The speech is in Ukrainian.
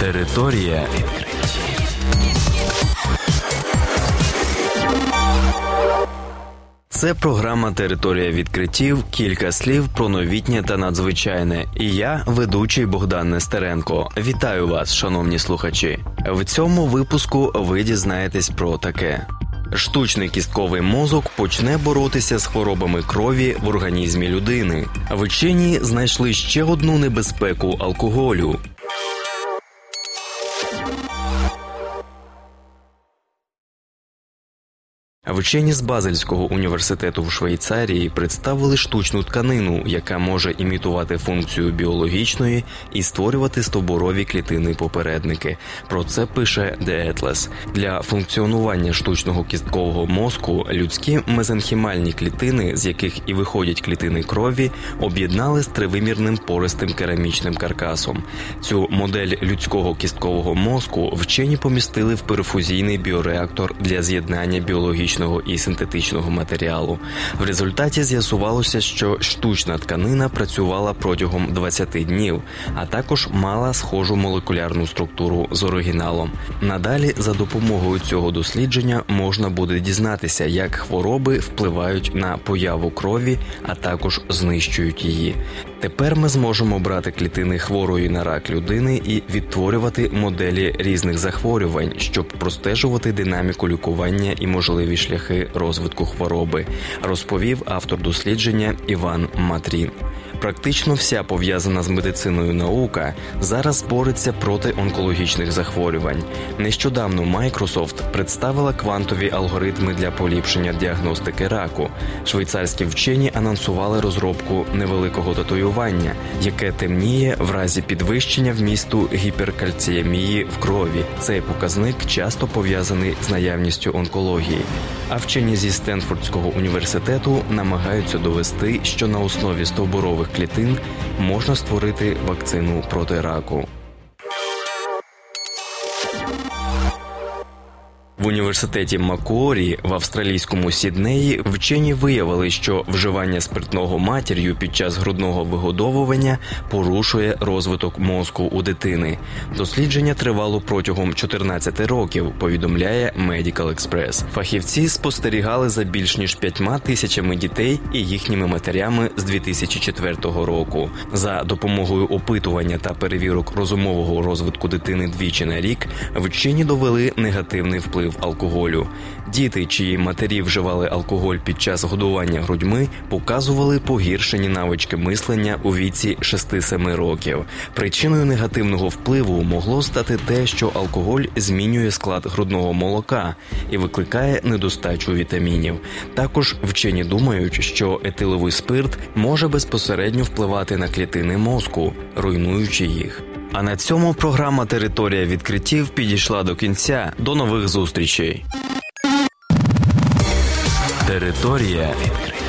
Територія відкриттів. Це програма Територія відкриттів. Кілька слів про новітнє та надзвичайне. І я, ведучий Богдан Нестеренко. Вітаю вас, шановні слухачі. В цьому випуску ви дізнаєтесь про таке. Штучний кістковий мозок почне боротися з хворобами крові в організмі людини. Вчені знайшли ще одну небезпеку алкоголю. Вчені з Базельського університету в Швейцарії представили штучну тканину, яка може імітувати функцію біологічної і створювати стовбурові клітини попередники. Про це пише The Atlas. Для функціонування штучного кісткового мозку людські мезенхімальні клітини, з яких і виходять клітини крові, об'єднали з тривимірним пористим керамічним каркасом. Цю модель людського кісткового мозку вчені помістили в перифузійний біореактор для з'єднання біологічної органічного і синтетичного матеріалу. В результаті з'ясувалося, що штучна тканина працювала протягом 20 днів, а також мала схожу молекулярну структуру з оригіналом. Надалі за допомогою цього дослідження можна буде дізнатися, як хвороби впливають на появу крові, а також знищують її. Тепер ми зможемо брати клітини хворої на рак людини і відтворювати моделі різних захворювань, щоб простежувати динаміку лікування і можливі шляхи розвитку хвороби, розповів автор дослідження Іван Матрін. Практично вся пов'язана з медициною наука зараз бореться проти онкологічних захворювань. Нещодавно Microsoft представила квантові алгоритми для поліпшення діагностики раку. Швейцарські вчені анонсували розробку невеликого татуювання, яке темніє в разі підвищення вмісту гіперкальціємії в крові. Цей показник часто пов'язаний з наявністю онкології. А вчені зі Стенфордського університету намагаються довести, що на основі стовбурових клітин можна створити вакцину проти раку. В університеті Макуорі в австралійському Сіднеї вчені виявили, що вживання спиртного матір'ю під час грудного вигодовування порушує розвиток мозку у дитини. Дослідження тривало протягом 14 років. Повідомляє Medical Express. Фахівці спостерігали за більш ніж п'ятьма тисячами дітей і їхніми матерями з 2004 року. За допомогою опитування та перевірок розумового розвитку дитини двічі на рік вчені довели негативний вплив вплив алкоголю. Діти, чиї матері вживали алкоголь під час годування грудьми, показували погіршені навички мислення у віці 6-7 років. Причиною негативного впливу могло стати те, що алкоголь змінює склад грудного молока і викликає недостачу вітамінів. Також вчені думають, що етиловий спирт може безпосередньо впливати на клітини мозку, руйнуючи їх. А на цьому програма Територія відкриттів підійшла до кінця. До нових зустрічей. Територія відкриттів.